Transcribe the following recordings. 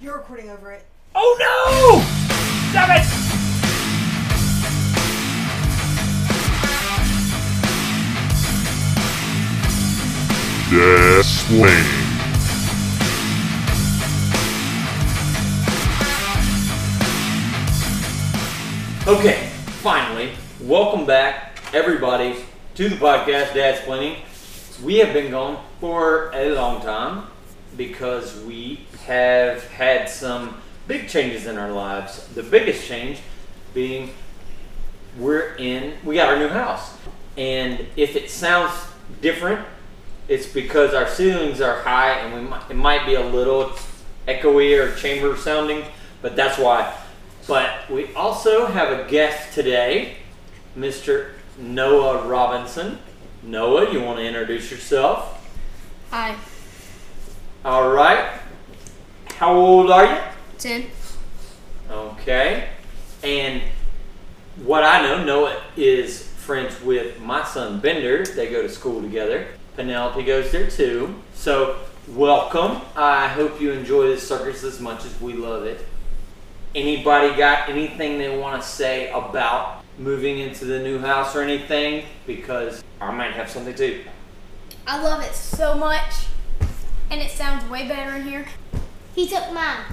You're recording over it. Oh no! Stop it! The Swing. Okay, finally, welcome back, everybody, to the podcast Dad's Planning. We have been gone for a long time because we have had some big changes in our lives. The biggest change being we're in, we got our new house. And if it sounds different, it's because our ceilings are high and we might, it might be a little echoey or chamber sounding, but that's why. But we also have a guest today, Mr. Noah Robinson. Noah, you want to introduce yourself? Hi, All right. How old are you? 10. Okay. And what I know, Noah is friends with my son Bender. They go to school together. Penelope goes there too. So, welcome. I hope you enjoy this circus as much as we love it. Anybody got anything they want to say about moving into the new house or anything? Because I might have something too. I love it so much, and it sounds way better in here. He took mine.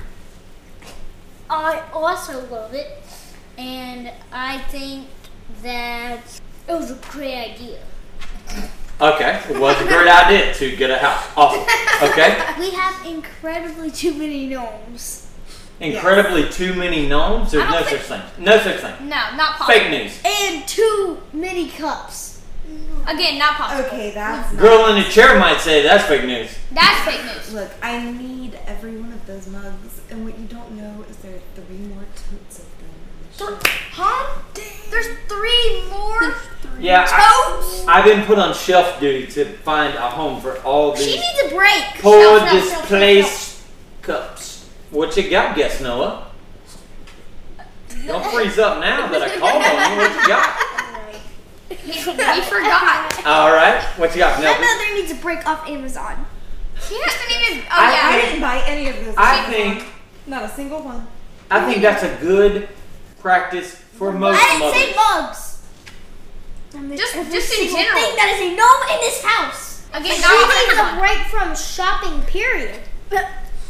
I also love it, and I think that it was a great idea. Okay, it was a great idea to get a house. Awesome. Okay. We have incredibly too many gnomes. Incredibly too many gnomes? There's I don't no such thing. No such thing. No, not possible. Fake news. And too many cups. Again, not possible. Okay, that's not. Girl in the chair might say that's fake news. That's fake news. Look, I need every one of those mugs, and what you don't know is there are three more totes of them. in the shelf. Huh? There's three more Yeah, I, totes. I've been put on shelf duty to find a home for all these. She these needs a break. poor Shelf, shelf, shelf, displaced cups. What you got, guess Noah? Don't freeze up now that I called on you. What you got? He, he forgot. All right, what you got, shelf. My Penelope? mother needs a break off Amazon. He hasn't even. Oh I- yeah. I didn't buy any of those. I think Not a single one. I think that's a good practice for most I didn't say mothers. mugs. And there's Just- just in general. thing that is a gnome in this house. Again, She not on needs a Amazon. break from shopping. Period.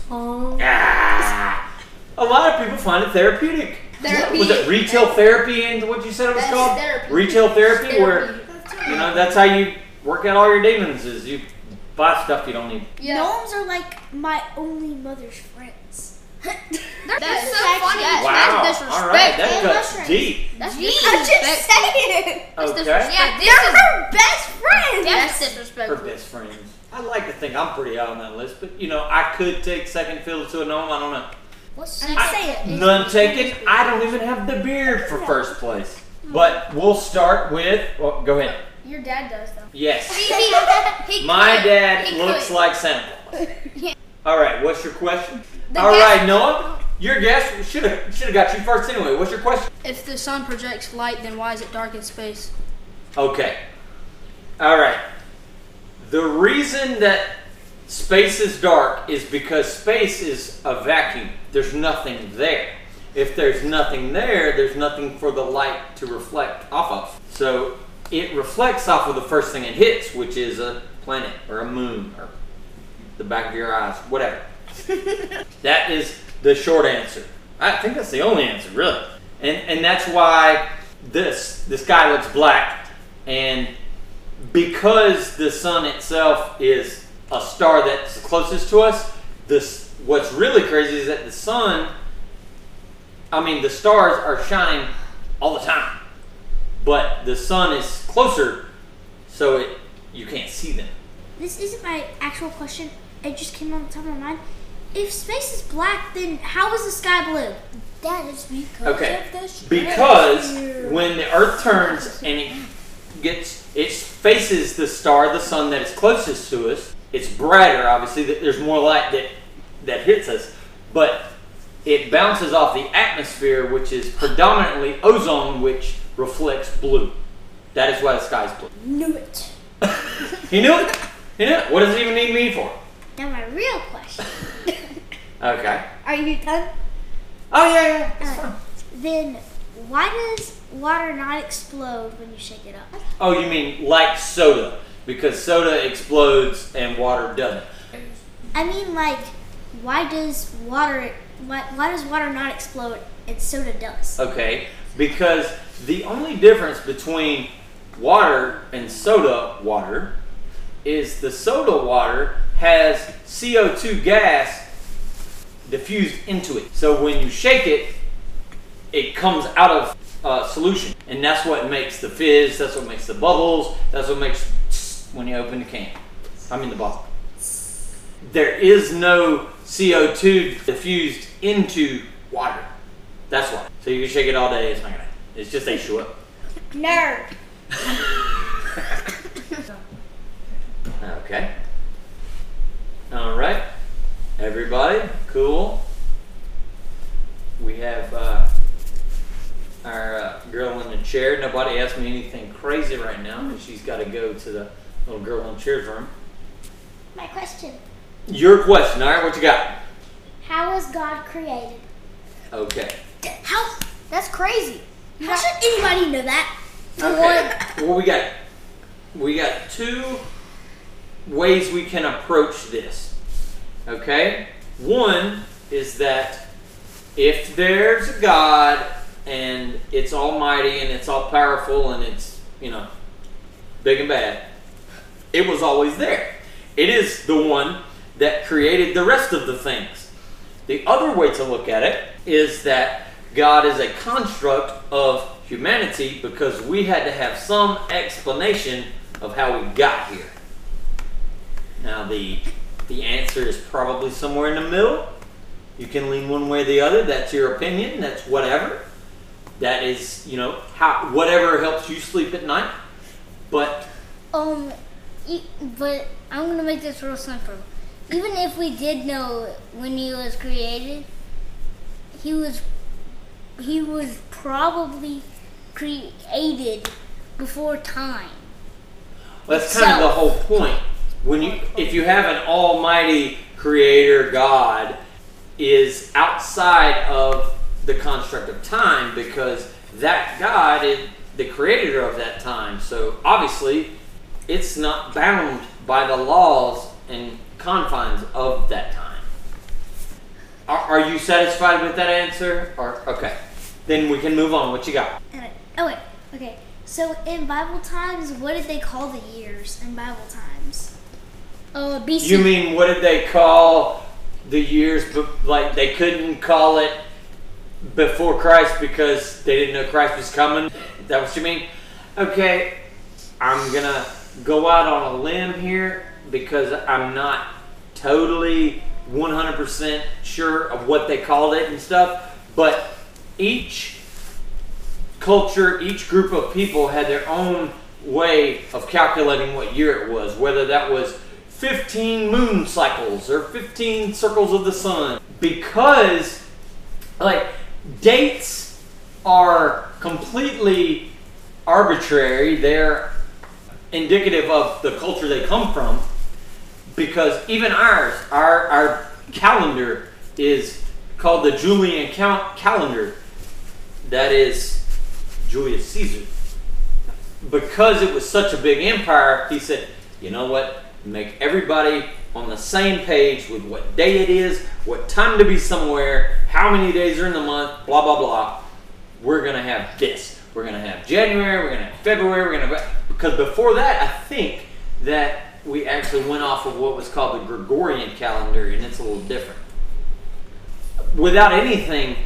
Oh. Ah, a lot of people find it therapeutic. Therapy. Was it retail therapy and what you said it was That's called? therapy. Retail therapy, where you know that's how you work out all your demons is you buy stuff you don't need. Yeah. Gnomes are like my only mother's friends. That's That's so actually- funny. That's wow. That's all right, that And cuts mushrooms. deep. That's I'm just saying. That's Okay. disrespectful. Yeah, this They're is her best friends. that's Her disrespectful. best friends. I like to think I'm pretty high on that list, but you know I could take second fiddle to a gnome. I don't know. What's I- say it? None taken. I don't even have the beard for first place. But we'll start with. Well, go ahead. Your dad does though. Yes. He, he, he My dad He looks could. like Santa Claus. Yeah. All right, what's your question? The All guess- right, Noah, your guess should have should have got you first anyway. What's your question? If the sun projects light, then why is it dark in space? Okay. All right. The reason that space is dark is because space is a vacuum. There's nothing there. If there's nothing there, there's nothing for the light to reflect off of. So it reflects off of the first thing it hits, which is a planet or a moon or the back of your eyes, whatever. that is the short answer. I think that's the only answer, really. And and that's why this this sky looks black and because the sun itself is a star that's closest to us, this what's really crazy is that the sun I mean the stars are shining all the time. But the sun is closer so it you can't see them. This isn't my actual question. It just came on the top of my mind. If space is black, then how is the sky blue? That is because Okay. Because when the Earth turns and it gets it faces the star, the sun that is closest to us, it's brighter. Obviously, that there's more light that that hits us, but it bounces off the atmosphere, which is predominantly ozone, which reflects blue. That is why the sky is blue. Knew it. He knew it. He knew it. What does it even need me for? Now my real question. Okay. Are you done? Oh yeah, yeah. It's Uh, fine. then why does water not explode when you shake it up? Oh, you mean like soda? Because soda explodes and water doesn't. I mean, like, why does water why, why does water not explode and soda does? Okay, because the only difference between water and soda water is the soda water has CO2 gas diffused into it. So when you shake it, it comes out of uh, solution, and that's what makes the fizz. That's what makes the bubbles. That's what makes when you open the can. I mean the bottle. There is no CO2 diffused into water. That's why. So you can shake it all day. It's not gonna. It's just a show up. Nerd. Okay. All right. Everybody, cool. We have uh, our uh, girl in the chair. Nobody asked me anything crazy right now because she's got to go to the little girl in the for him. My question: Your question. All right, what you got? How was God created? Okay. How? That's crazy. How should anybody know that? Okay. Well, we got we got two ways we can approach this. Okay. One is that if there's a God and it's almighty and it's all powerful and it's you know big and bad, it was always there. It is the one that created the rest of the things. The other way to look at it is that God is a construct of humanity because we had to have some explanation of how we got here. Now the the answer is probably somewhere in the middle. You can lean one way or the other. That's your opinion. That's whatever. That is, you know, how whatever helps you sleep at night. But Um, but I'm gonna make this real simple. Even if we did know when he was created, he was he was probably created before time. That's kind of the whole point. When you, if you have an almighty creator God, is outside of the construct of time because that God is the creator of that time. So obviously, it's not bound by the laws and confines of that time. Are, are you satisfied with that answer? Or okay, then we can move on. What you got? And- Oh wait, okay. So in Bible times, what did they call the years in Bible times? Uh, BC. You mean what did they call the years? Like they couldn't call it before Christ because they didn't know Christ was coming. Is that what you mean? Okay, I'm gonna go out on a limb here because I'm not totally 100% sure of what they called it and stuff. But each culture, each group of people had their own way of calculating what year it was, whether that was 15 moon cycles or 15 circles of the sun. Because, like, dates are completely arbitrary, they're indicative of the culture they come from. Because even ours, our, our calendar is called the Julian cal- calendar. That is Julius Caesar. Because it was such a big empire, he said, you know what? Make everybody on the same page with what day it is, what time to be somewhere, how many days are in the month, blah, blah, blah. We're going to have this. We're going to have January, we're going to have February, we're going to. Because before that, I think that we actually went off of what was called the Gregorian calendar, and it's a little different. Without anything,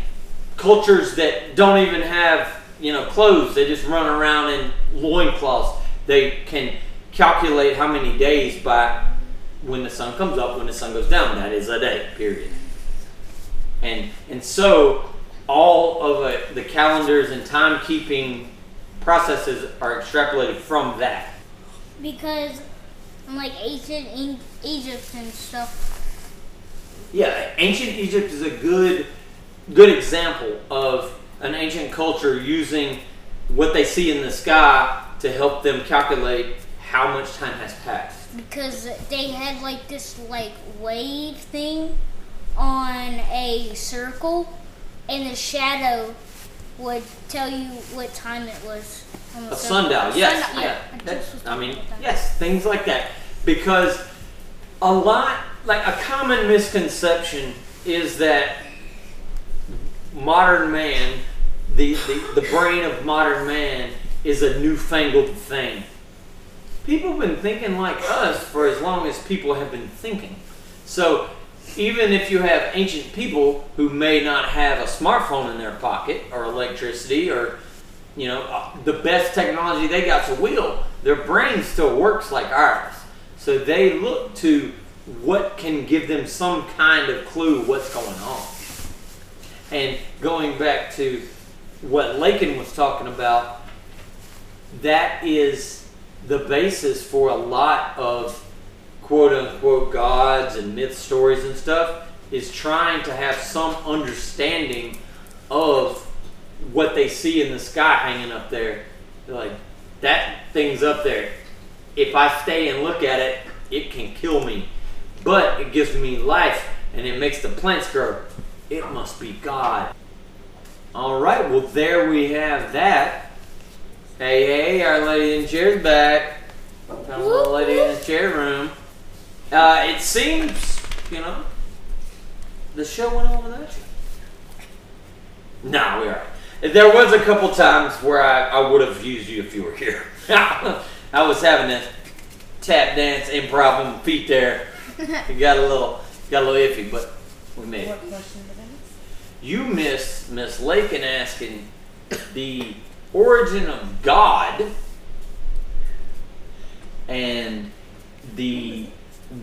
cultures that don't even have you know clothes they just run around in loincloths. They can calculate how many days by when the sun comes up when the sun goes down. That is a day period. And and so all of uh, the calendars and timekeeping processes are extrapolated from that because like ancient Egypt and stuff. Yeah, ancient Egypt is a good good example of an ancient culture using what they see in the sky to help them calculate how much time has passed. because they had like this like wave thing on a circle, and the shadow would tell you what time it was. A sundial, yes, Sundial, yeah. I That- I mean, talking about that. yes, things like that. Because a lot, like a common misconception is that modern man, the, the, the brain of modern man, is a newfangled thing. People have been thinking like us for as long as people have been thinking. So even if you have ancient people who may not have a smartphone in their pocket or electricity or you know uh, the best technology they got's a wheel, their brain still works like ours. So they look to what can give them some kind of clue what's going on. And going back to what Lakin was talking about, that is the basis for a lot of quote unquote gods and myth stories and stuff is trying to have some understanding of what they see in the sky hanging up there. They're like, that thing's up there. If I stay and look at it, it can kill me. But it gives me life and it makes the plants grow. It must be God. All right, well, there we have that. Hey, hey, our lady in the chair's back. Found a little lady in the chair room. Uh, it seems, you know, the show went on without you. No, we are. There was a couple times where I, I would have used you if you were here. I was having a tap dance improv on feet there. It got a little got a little iffy, but we made it. What question did I miss? You missed Miss Lakin asking the origin of God and the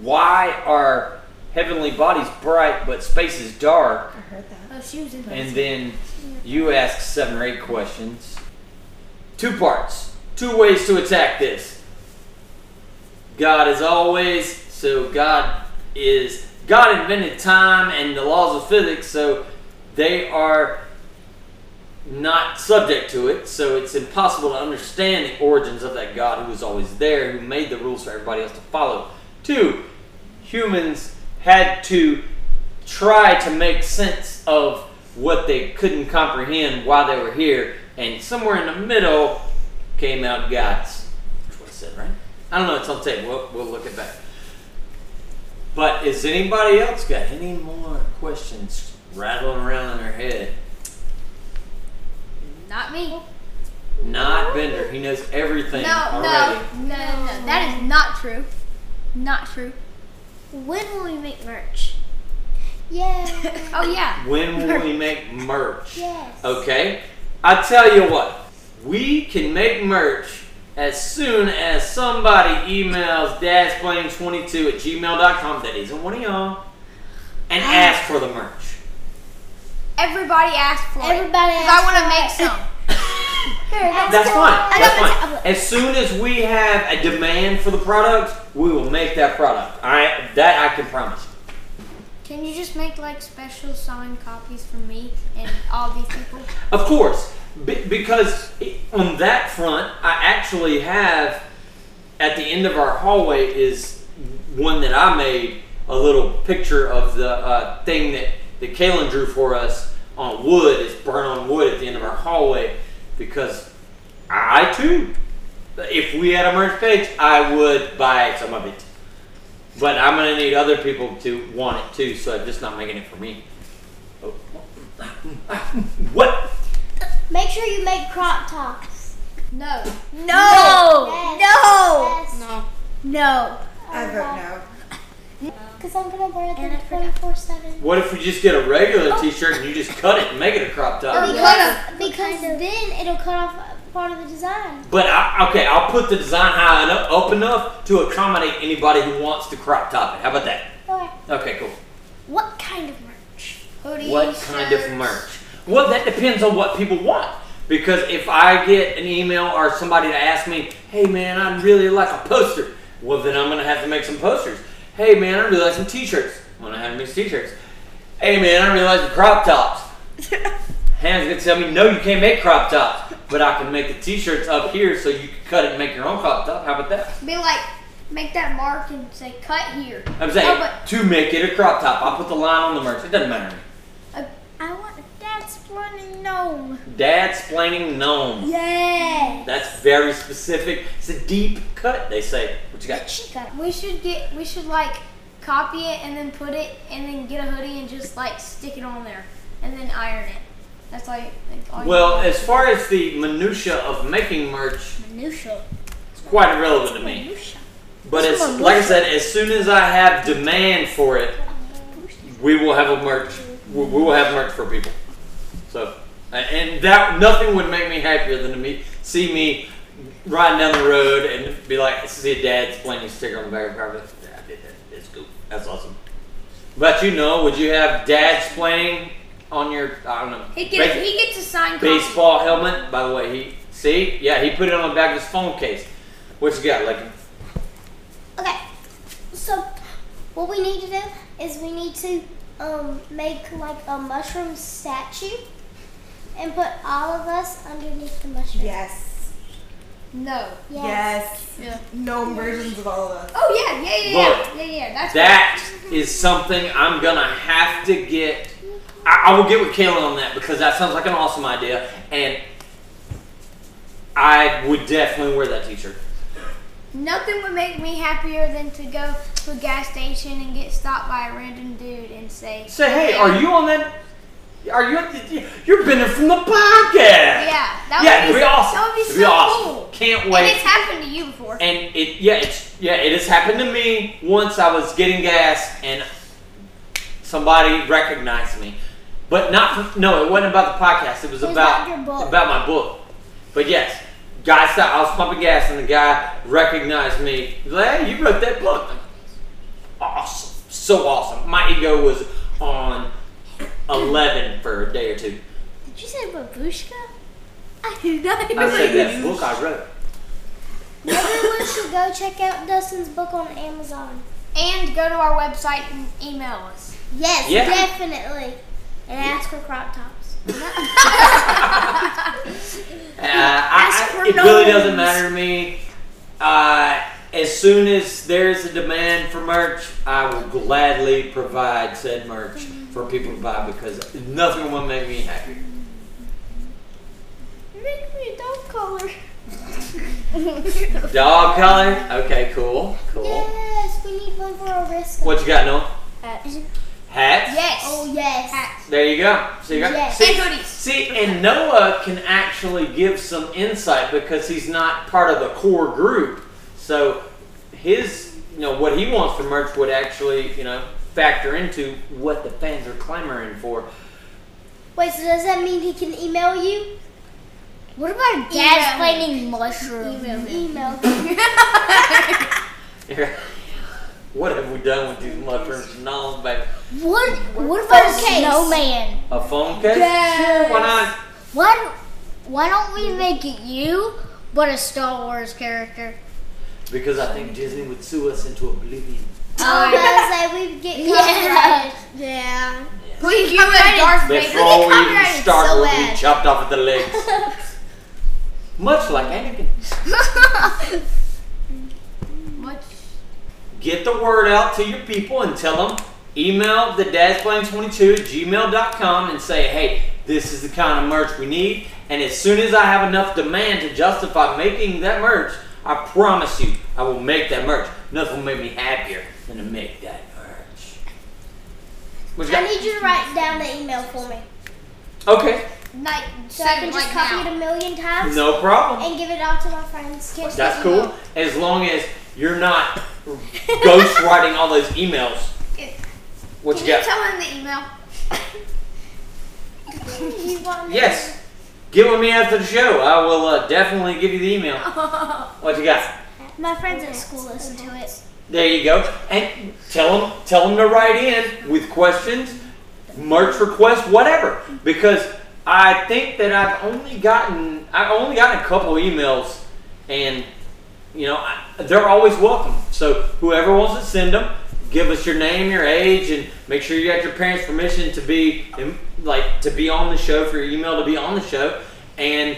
why are heavenly bodies bright but space is dark? I heard that. Oh, she was in and then you ask seven or eight questions. Two parts. Two ways to attack this. God is always so god is god invented time and the laws of physics so they are not subject to it so it's impossible to understand the origins of that god who was always there who made the rules for everybody else to follow two humans had to try to make sense of what they couldn't comprehend while they were here, and somewhere in the middle came out gods. That's what I said, right? I don't know. It's on tape. We'll, we'll look at that. But is anybody else got any more questions rattling around in their head? Not me. Not Bender. He knows everything No, already. no, no, no. That is not true. Not true. When will we make merch? Yeah. oh yeah. When will we make merch? Yes. Okay? I tell you what, we can make merch as soon as somebody emails dadsplane22 at gmail.com that isn't one of y'all and ah. ask for the merch. Everybody ask for it. Everybody 'Cause asked I want to make it. Some. That's fine. I That's fine. tablet. As soon as we have a demand for the product, we will make that product. Alright? That I can promise. Can you just make like special signed copies for me and all these people? Of course, be- because on that front, I actually have at the end of our hallway is one that I made a little picture of the uh, thing that that Kaylin drew for us on wood. It's burnt on wood at the end of our hallway because I too, if we had a merch page, I would buy some of it. But I'm gonna need other people to want it too, so I'm just not making it for me. Oh. What? Make sure you make crop tops. No. No. Yes. No. Yes. No. No. I vote no. Because I'm going to wear them 24 7. What if we just get a regular oh. T-shirt and you just cut it and make it a crop top? Because, because then it'll cut off part of the design. But I, okay, I'll put the design high enough, up enough to accommodate anybody who wants to crop top it. How about that? Okay. Okay, cool. What kind of merch? Hoodies. What kind shirts. of merch? Well, that depends on what people want. Because if I get an email or somebody to ask me, "Hey man, I'd really like a poster," well then I'm gonna have to make some posters. Hey man, I really like some T-shirts. I'm gonna have some T-shirts. Hey man, I really like the crop tops. Hannah's gonna tell me, "No, you can't make crop tops, but I can make the T-shirts up here so you can cut it and make your own crop top." How about that? Be like, make that mark and say cut here. I'm saying Oh, but- to make it a crop top. I'll put the line on the merch. It doesn't matter me. Uh, I want dad's gnome. Dad splaining gnome. Yeah. That's very specific. It's a deep cut, they say. What you got? She got We should get we should like copy it and then put it and then get a hoodie and just like stick it on there and then iron it. That's like, like Well, as far as the minutia of making merch, Minutia. it's quite irrelevant to me. Minutia. But it's as like I said, as soon as I have demand for it, we will have a merch. We will have merch for people. So, and that nothing would make me happier than to me see me riding down the road and be like, see a dad's playing sticker on the back of the car. But, yeah, I did that. It's cool. That's awesome. But you know, would you have dad's playing on your I don't know he gets base- he gets a copy. baseball helmet? By the way, he see, yeah, he put it on the back of his phone case. What you got, like? Okay. So, what we need to do is we need to um, make like a mushroom statue and put all of us underneath the mushroom. Yes. No. Yes. Yeah. Gnome versions of all of us. Oh yeah, yeah, yeah, Look, yeah, yeah, yeah. That's That is something I'm gonna have to get. I, I will get with Kayla on that because that sounds like an awesome idea, and I would definitely wear that T-shirt. Nothing would make me happier than to go to a gas station and get stopped by a random dude and say, Say, hey, are um, you on that? Are you? You're Bennett from the podcast. Yeah, that yeah, would be awesome. That would be so be awesome. cool. Can't And wait. it's happened to you before. And it, yeah, it's yeah, it has happened to me once. I was getting gas and somebody recognized me, but not from, no, it wasn't about the podcast. It was It was about about about my book. But yes, guy stopped. I was pumping gas and the guy recognized me. Like, hey, you wrote that book. Awesome, so awesome. My ego was on eleven for a day or two. Did you say babushka? I did not I said that book I wrote. Everyone should go check out Dustin's book on Amazon. And go to our website and email us. Yes, Yeah. definitely. And ask for crop tops. Uh, Ask I, for it really doesn't matter to me. Uh, as soon as there's a demand for merch, I will gladly provide said merch for people to buy because nothing will make me happier. Make me a dog collar. Dog color? Okay, cool, cool. Yes, we need one for our wrist. What you got, Noah? Hats. Hats? Yes. Oh yes. Hats. There you go. So you got Yes. see, And hoodies. see, and Noah can actually give some insight because he's not part of the core group. So his, you know, what he wants for merch would actually, you know, factor into what the fans are clamoring for. Wait, so does that mean he can email you? What about dad's Email planning mushrooms? Email. what have we done with these mushrooms? No, baby. What? What about a case. snowman? A phone case? Sure, why not? Why? Why don't we make it you, but a Star Wars character? Because I think Disney would sue us into oblivion. Oh, oh, yeah. say we get Yeah. copyrighted. Yeah. Please you and Darth Vader. Before we even start, so we'll be chopped off at the legs. Much like Anakin. Much. Get the word out to your people and tell them. Email the dadsplane22 at gmail.com and say, hey, this is the kind of merch we need. And as soon as I have enough demand to justify making that merch, I promise you, I will make that merch. Nothing will make me happier than to make that merch. What you I got? need you to write down the email for me. Okay, Like, So I can just like copy now. it a million times no problem. and give it out to my friends. That's cool. As long as you're not ghostwriting all those emails. What Can you you got? tell him the email? You want me Yes. Get with me after the show. I will uh, definitely give you the email. What you got? My friends at school listen to it. There you go. And tell them, tell them to write in with questions, merch requests, whatever. Because I think that I've only gotten, I've only gotten a couple emails, and you know I, they're always welcome. So whoever wants to send them, give us your name, your age, and make sure you got your parents' permission to be like to be on the show for your email to be on the show, and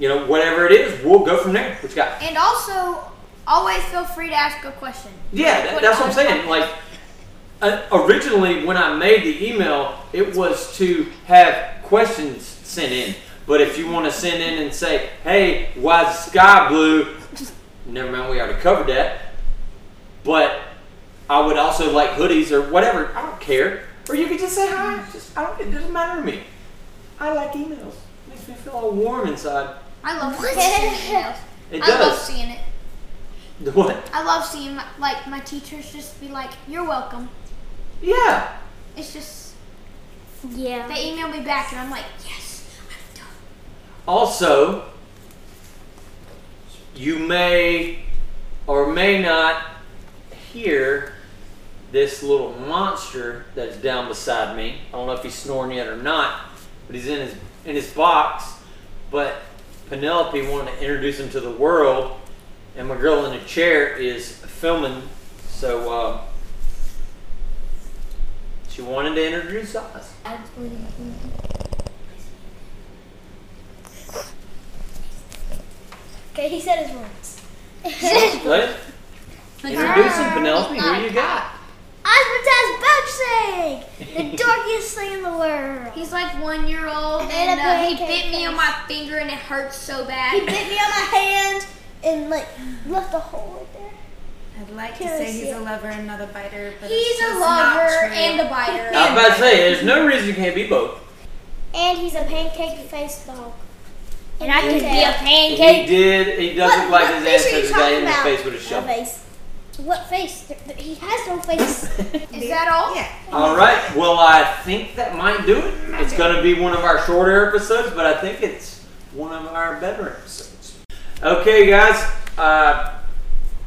you know whatever it is, we'll go from there. What you got? And also, always feel free to ask a question. Yeah, that, that's what I'm saying. podcast. Like, uh, originally when I made the email, it was to have questions sent in. But if you want to send in and say, "Hey, why is the sky blue?" Never mind, we already covered that. But I would also like hoodies or whatever. I don't care. Or you could just say hi. Just I don't. It doesn't matter to me. I like emails. It makes me feel all warm inside. I love seeing emails. It I love does. seeing it. What? I love seeing my, like my teachers just be like, "You're welcome." Yeah. It's just Yeah. they email me back and I'm like, "Yes, I've done." Also, you may or may not hear this little monster that's down beside me. I don't know if he's snoring yet or not, but he's in his in his box. But Penelope wanted to introduce him to the world, and my girl in the chair is filming. So uh, she wanted to introduce us. Okay, he said his words. What? Introduce him, Penelope. Who you got? Osmond's Boxing! The darkest thing in the world. He's like one year old And and uh, he pancake bit me on my finger and it hurts so bad. He bit me on my hand and like left a hole right there. I'd like to Can I say he's it? a lover and not a biter, but He's it's a just not lover true. and a biter. I was about to say, there's no reason you can't be both. And he's a pancake faced dog. And I could be a pancake. He did. He does look like his face are you ancestors got talking hit in the face with a A shovel. face. What face? Th- th- He has no face. Is that all? Yeah. All right. Well, I think that might do it. It's going to be one of our shorter episodes, but I think it's one of our better episodes. Okay, guys. Uh,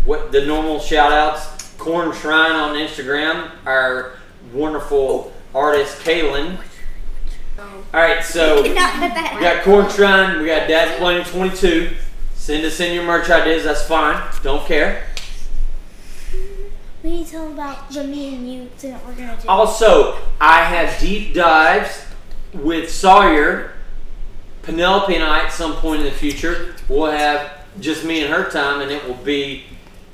what the normal shout outs? Corn Shrine on Instagram. Our wonderful artist Kaylin. All right, so we got Corn Shrine. We got Dad's Planning 22. Send us in your merch ideas. That's fine. Don't care. We need to tell about the me and you thing that we're gonna do. Also, I have deep dives with Sawyer, Penelope, and I at some point in the future. We'll have just me and her time, and it will be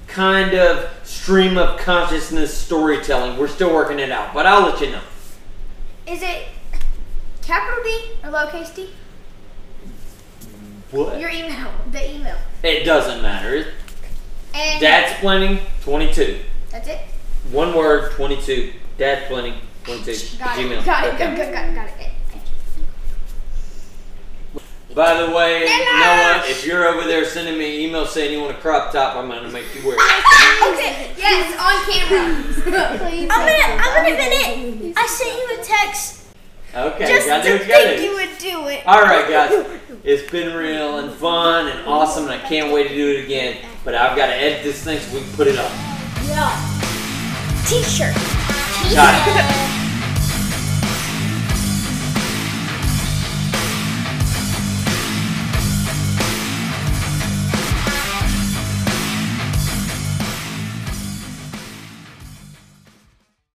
kind of stream of consciousness storytelling. We're still working it out, but I'll let you know. Is it capital D or lowercase d? What? Your email, the email. It doesn't matter. And Dad's Planning 22. that's it. One word, 22. Dad's Planning 22. Got Gmail. it. Got. Okay. Got it. Got it. Got it. By the way, Noah, if you're over there sending me an email saying you want a crop top, I'm going to make you wear it. Okay. Yes, on camera. I'm gonna. I'm gonna admit it. I sent you a text Okay, just gotta to do what you think you would do it. All right, guys, it's been real and fun and awesome, and I can't wait to do it again. But I've got to edit this thing so we can put it up. Yeah. T-shirt. Got it.